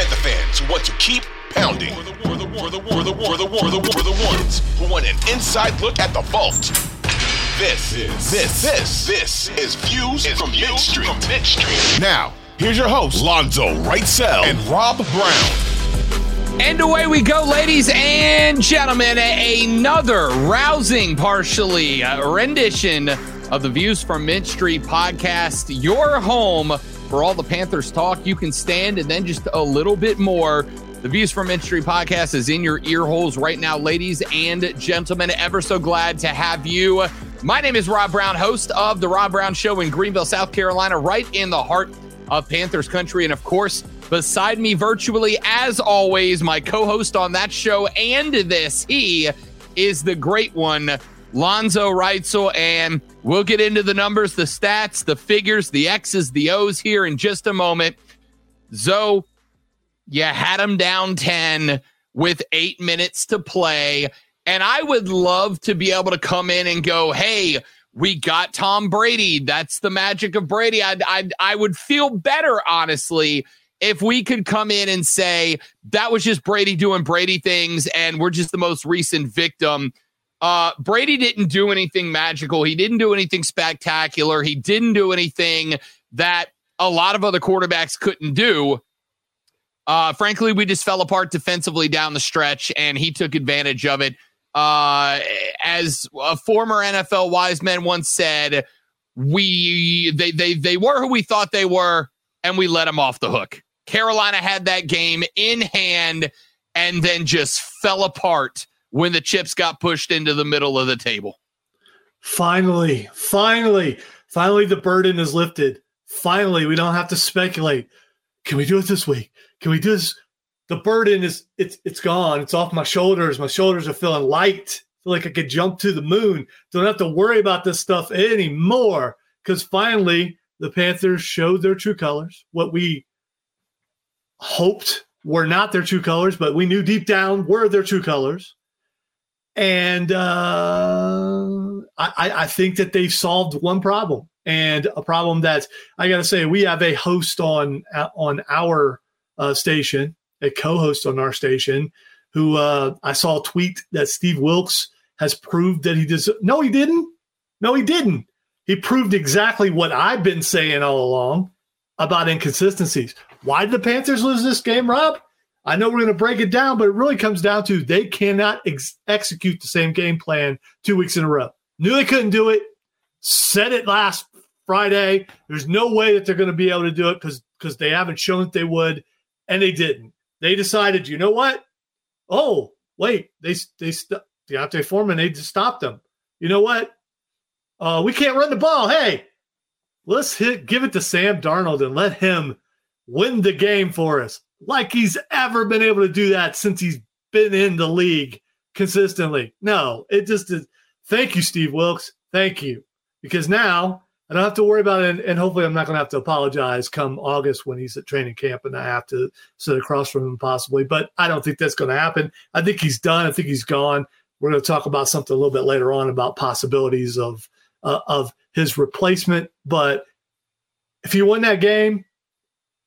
Panther fans who want to keep pounding. For the, for the, for the, for the, for the, for the, for the ones who want an inside look at the vault. This, this, this, this, this is Views from Mint Street. Now, here's your host, Lonzo Writesel and Rob Brown. And away we go, ladies and gentlemen. Another rousing, partially uh, rendition of the Views from Mint Street podcast. Your home for all the Panthers talk you can stand, and then just a little bit more. The Views from Street podcast is in your ear holes right now, ladies and gentlemen. Ever so glad to have you. My name is Rob Brown, host of The Rob Brown Show in Greenville, South Carolina, right in the heart of Panthers country. And of course, beside me virtually, as always, my co host on that show and this, he is the great one, Lonzo Writesel. And we'll get into the numbers, the stats, the figures, the X's, the O's here in just a moment. Zoe, you had him down 10 with eight minutes to play. And I would love to be able to come in and go, hey, we got Tom Brady. That's the magic of Brady. I I I would feel better, honestly, if we could come in and say that was just Brady doing Brady things, and we're just the most recent victim. Uh, Brady didn't do anything magical. He didn't do anything spectacular. He didn't do anything that a lot of other quarterbacks couldn't do. Uh, frankly, we just fell apart defensively down the stretch, and he took advantage of it. Uh, as a former NFL wise man once said, we they they they were who we thought they were, and we let them off the hook. Carolina had that game in hand, and then just fell apart when the chips got pushed into the middle of the table. Finally, finally, finally, the burden is lifted. Finally, we don't have to speculate. Can we do it this week? Can we do this? the burden is it's it's gone. It's off my shoulders. My shoulders are feeling light. I feel like I could jump to the moon. Don't have to worry about this stuff anymore. Because finally, the Panthers showed their true colors. What we hoped were not their true colors, but we knew deep down were their true colors. And uh, I, I think that they've solved one problem, and a problem that I got to say we have a host on on our uh, station a co-host on our station, who uh, I saw a tweet that Steve Wilks has proved that he does. No, he didn't. No, he didn't. He proved exactly what I've been saying all along about inconsistencies. Why did the Panthers lose this game, Rob? I know we're going to break it down, but it really comes down to they cannot ex- execute the same game plan two weeks in a row. Knew they couldn't do it. Said it last Friday. There's no way that they're going to be able to do it because because they haven't shown that they would, and they didn't they decided, you know what? Oh, wait, they they st- D'Onta Foreman they just stopped them. You know what? Uh, we can't run the ball. Hey, let's hit give it to Sam Darnold and let him win the game for us, like he's ever been able to do that since he's been in the league consistently. No, it just is. Thank you, Steve Wilks. Thank you, because now I don't have to worry about it. And, and hopefully, I'm not going to have to apologize come August when he's at training camp and I have to sit across from him possibly. But I don't think that's going to happen. I think he's done. I think he's gone. We're going to talk about something a little bit later on about possibilities of uh, of his replacement. But if he won that game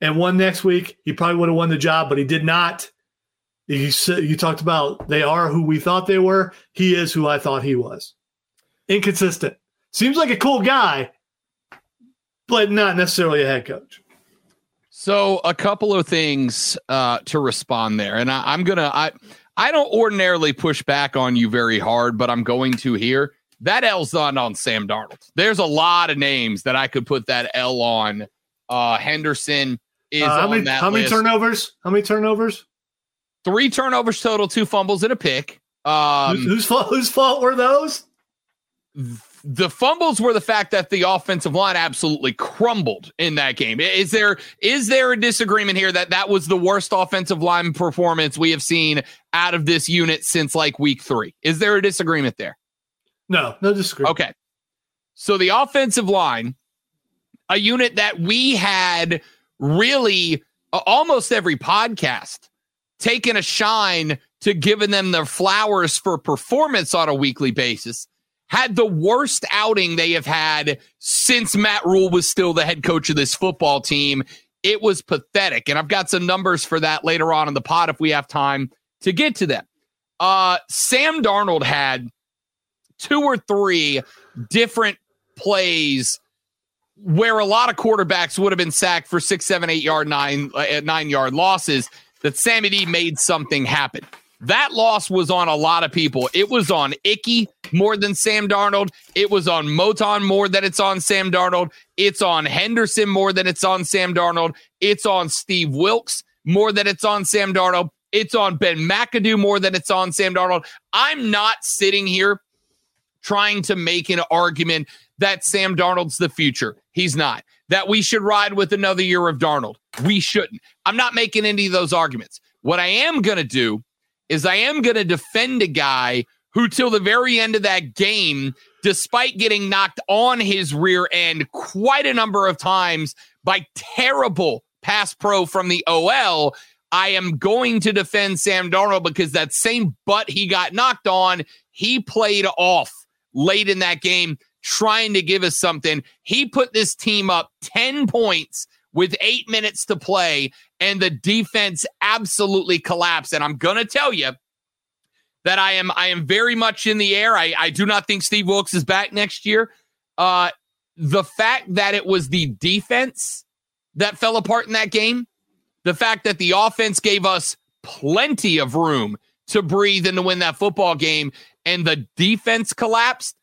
and won next week, he probably would have won the job. But he did not. You you talked about they are who we thought they were. He is who I thought he was. Inconsistent. Seems like a cool guy, but not necessarily a head coach. So a couple of things uh, to respond there, and I, am gonna I I don't ordinarily push back on you very hard, but I'm going to here. That L's not on Sam Darnold. There's a lot of names that I could put that L on. Uh, Henderson is uh, how many, How many turnovers? How many turnovers? Three turnovers total, two fumbles and a pick. Um, whose, whose fault? Whose fault were those? the fumbles were the fact that the offensive line absolutely crumbled in that game. Is there is there a disagreement here that that was the worst offensive line performance we have seen out of this unit since like week 3? Is there a disagreement there? No, no disagreement. Okay. So the offensive line, a unit that we had really almost every podcast taking a shine to giving them their flowers for performance on a weekly basis had the worst outing they have had since Matt Rhule was still the head coach of this football team It was pathetic. And I've got some numbers for that later on in the pod if we have time to get to them. Uh, Sam Darnold had two or three different plays where a lot of quarterbacks would have been sacked for six, seven, eight yard, nine, uh, nine yard losses. That Sammy D made something happen. That loss was on a lot of people. It was on Ickey more than Sam Darnold. It was on Moton more than it's on Sam Darnold. It's on Henderson more than it's on Sam Darnold. It's on Steve Wilks more than it's on Sam Darnold. It's on Ben McAdoo more than it's on Sam Darnold. I'm not sitting here trying to make an argument that Sam Darnold's the future. He's not. That we should ride with another year of Darnold. We shouldn't. I'm not making any of those arguments. What I am going to do is I am going to defend a guy who, till the very end of that game, despite getting knocked on his rear end quite a number of times by terrible pass pro from the OL, I am going to defend Sam Darnold because that same butt he got knocked on, he played off late in that game, trying to give us something. He put this team up 10 points with eight minutes to play, and the defense absolutely collapsed. And I'm gonna tell you that I am I am very much in the air. I, I do not think Steve Wilks is back next year. Uh, the fact that it was the defense that fell apart in that game, the fact that the offense gave us plenty of room to breathe and to win that football game, and the defense collapsed.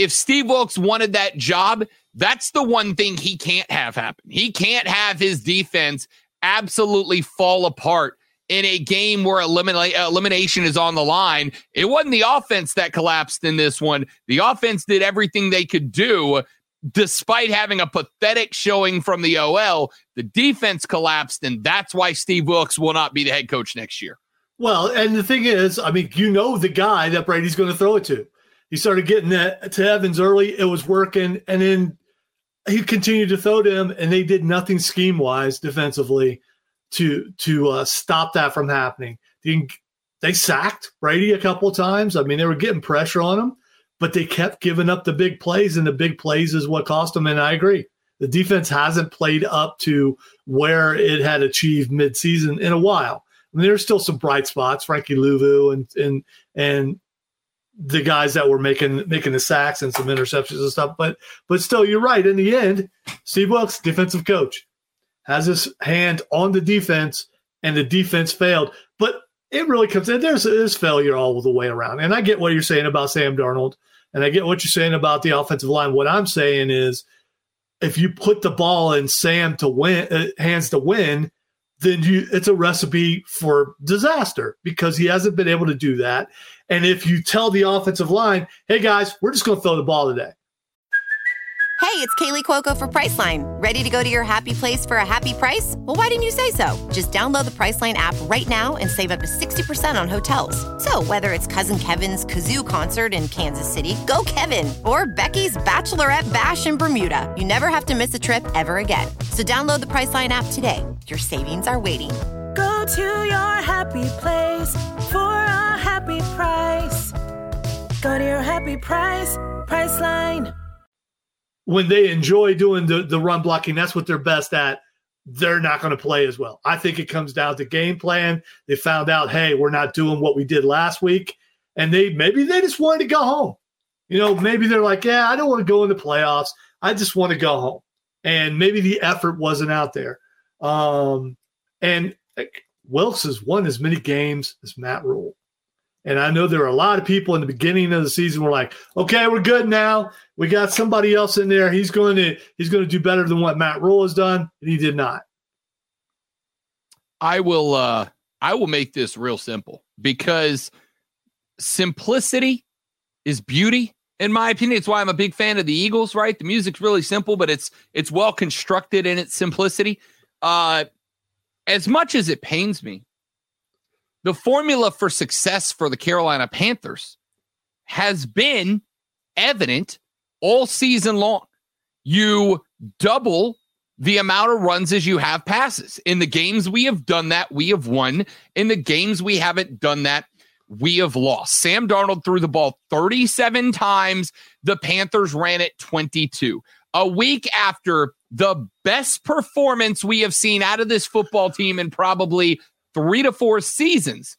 If Steve Wilks wanted that job, that's the one thing he can't have happen. He can't have his defense absolutely fall apart in a game where elimina- elimination is on the line. It wasn't the offense that collapsed in this one. The offense did everything they could do despite having a pathetic showing from the OL. The defense collapsed, and that's why Steve Wilks will not be the head coach next year. Well, and the thing is, I mean, you know the guy that Brady's going to throw it to. He started getting that to Evans early. It was working, and then he continued to throw to him, and they did nothing scheme wise defensively to to uh, stop that from happening. They, they sacked Brady a couple of times. I mean, they were getting pressure on him, but they kept giving up the big plays, and the big plays is what cost them. And I agree, the defense hasn't played up to where it had achieved midseason in a while. I mean, there's still some bright spots, Frankie Luvu and and and the guys that were making making the sacks and some interceptions and stuff. But but still, you're right. In the end, Steve Wilks, defensive coach, has his hand on the defense, and the defense failed. But it really comes in. There's there's failure all the way around. And I get what you're saying about Sam Darnold, and I get what you're saying about the offensive line. What I'm saying is, if you put the ball in Sam to win, uh, hands to win, then you it's a recipe for disaster because he hasn't been able to do that. And if you tell the offensive line, hey guys, we're just to throw the ball today. Hey, it's Kaley Cuoco for Priceline. Ready to go to your happy place for a happy price? Well, why didn't you say so? Just download the Priceline app right now and save up to 60% on hotels. So, whether it's Cousin Kevin's Kazoo concert in Kansas City, go Kevin, or Becky's Bachelorette Bash in Bermuda, you never have to miss a trip ever again. So, download the Priceline app today. Your savings are waiting. Go to your happy place for a happy price. Go to your happy price, Priceline when they enjoy doing the, the run blocking, that's what they're best at. They're not going to play as well. I think it comes down to game plan. They found out, hey, we're not doing what we did last week. And they maybe they just wanted to go home. You know, maybe they're like, yeah, I don't want to go into playoffs. I just want to go home. And maybe the effort wasn't out there. Um, and Wilks has won as many games as Matt Rhule. And I know there are a lot of people in the beginning of the season were like, okay, we're good now. We got somebody else in there. He's going to he's going to do better than what Matt Rhule has done. And he did not. I will uh I will make this real simple because simplicity is beauty in my opinion. It's why I'm a big fan of the Eagles, right? The music's really simple, but it's it's well constructed in its simplicity. Uh as much as it pains me the formula for success for the Carolina Panthers has been evident all season long. You double the amount of runs as you have passes. In the games we have done that, we have won. In the games we haven't done that, we have lost. Sam Darnold threw the ball 37 times. The Panthers ran it 22. A week after the best performance we have seen out of this football team in probably three to four seasons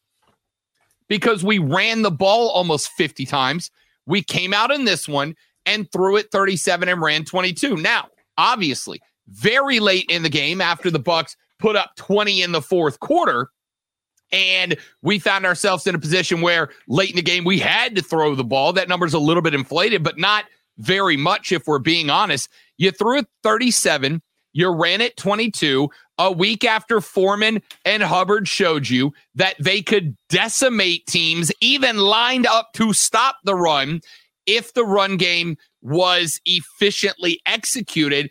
because we ran the ball almost 50 times. We came out in this one and threw it 37 and ran 22. Now, obviously, very late in the game after the Bucs put up 20 in the fourth quarter, and we found ourselves in a position where late in the game we had to throw the ball. That number's a little bit inflated, but not very much if we're being honest. You threw it 37, you ran it 22 a week after Foreman and Hubbard showed you that they could decimate teams, even lined up to stop the run if the run game was efficiently executed.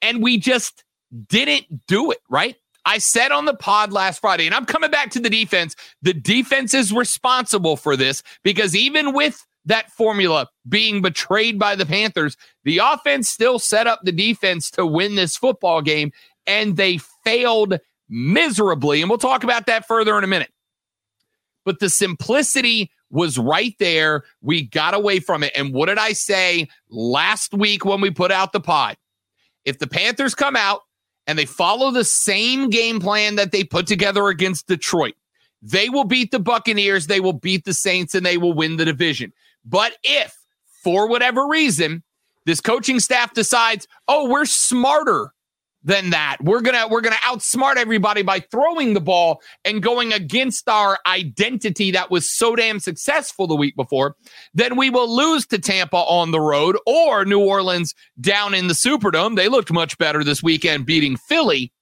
And we just didn't do it, right? I said on the pod last Friday, and I'm coming back to the defense. The defense is responsible for this because even with that formula being betrayed by the Panthers, the offense still set up the defense to win this football game, and they failed miserably. And we'll talk about that further in a minute. But the simplicity was right there. We got away from it. And what did I say last week when we put out the pod? If the Panthers come out and they follow the same game plan that they put together against Detroit, they will beat the Buccaneers, they will beat the Saints, and they will win the division. But if, for whatever reason, this coaching staff decides, oh, we're smarter than that. We're gonna we're gonna outsmart everybody by throwing the ball and going against our identity that was so damn successful the week before. Then we will lose to Tampa on the road or New Orleans down in the Superdome. They looked much better this weekend, beating Philly.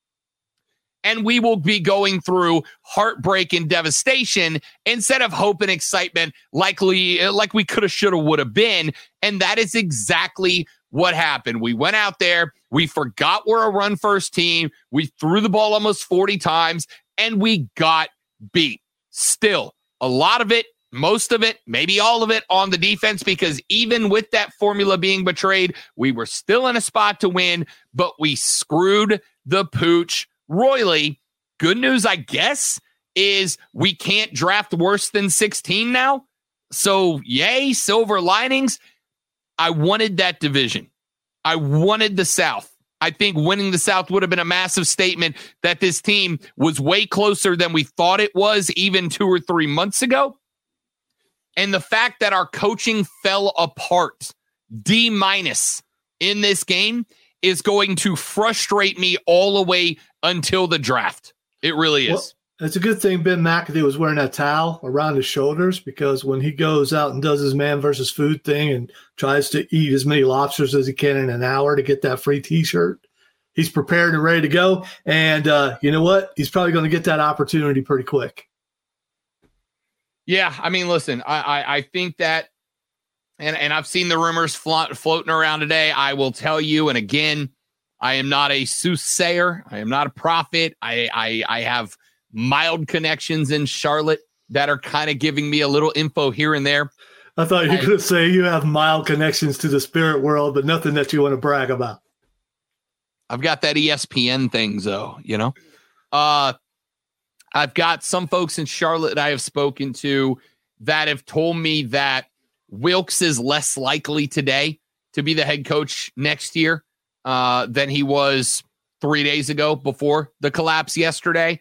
And we will be going through heartbreak and devastation instead of hope and excitement, likely uh, like we could have, should have, would have been. And that is exactly what happened. We went out there, we forgot we're a run first team, we threw the ball almost 40 times, and we got beat. Still, a lot of it, most of it, maybe all of it on the defense, because even with that formula being betrayed, we were still in a spot to win, but we screwed the pooch royally. Good news, I guess, is we can't draft worse than 16 now. So, yay, silver linings. I wanted that division. I wanted the South. I think winning the South would have been a massive statement that this team was way closer than we thought it was even two or three months ago. And the fact that our coaching fell apart, D minus in this game, is going to frustrate me all the way until the draft. It really is. Well, it's a good thing Ben McAdoo was wearing that towel around his shoulders because when he goes out and does his man versus food thing and tries to eat as many lobsters as he can in an hour to get that free T-shirt, he's prepared and ready to go. And uh, you know what? He's probably going to get that opportunity pretty quick. Yeah, I mean, listen, I I, I think that, and and I've seen the rumors floating around today. I will tell you, and again, I am not a soothsayer. I am not a prophet. I I, I have mild connections in Charlotte that are kind of giving me a little info here and there. I thought you were going to say you have mild connections to the spirit world, but nothing that you want to brag about. I've got that ESPN thing, though, you know. Uh, I've got some folks in Charlotte that I have spoken to that have told me that Wilks is less likely today to be the head coach next year uh, than he was three days ago before the collapse yesterday.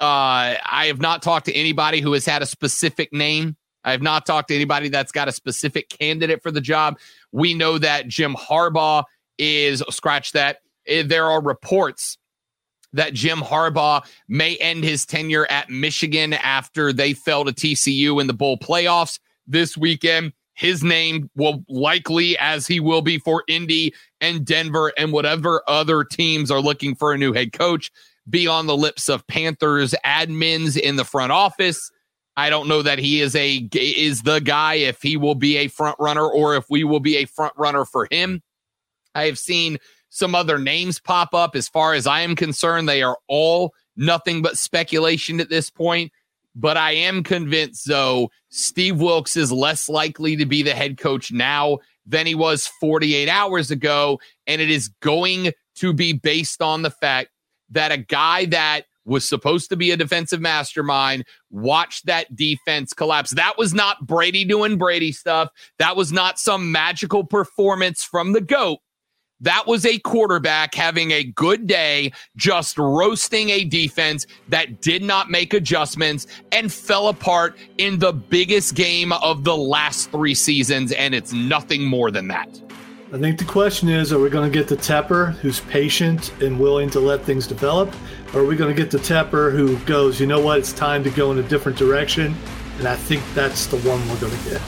Uh, I have not talked to anybody who has had a specific name. I have not talked to anybody that's got a specific candidate for the job. We know that Jim Harbaugh is scratch that. Eh, there are reports that Jim Harbaugh may end his tenure at Michigan after they fell to TCU in the bowl playoffs this weekend. His name will likely, as he will be for Indy and Denver and whatever other teams are looking for a new head coach be on the lips of Panthers admins in the front office. I don't know that he is a is the guy if he will be a front runner or if we will be a front runner for him. I have seen some other names pop up as far as I am concerned they are all nothing but speculation at this point, but I am convinced though Steve Wilks is less likely to be the head coach now than he was 48 hours ago and it is going to be based on the fact that a guy that was supposed to be a defensive mastermind watched that defense collapse. That was not Brady doing Brady stuff. That was not some magical performance from the GOAT. That was a quarterback having a good day, just roasting a defense that did not make adjustments and fell apart in the biggest game of the last three seasons. And it's nothing more than that. I think the question is are we going to get the Tepper who's patient and willing to let things develop? Or are we going to get the Tepper who goes, you know what, it's time to go in a different direction? And I think that's the one we're going to get.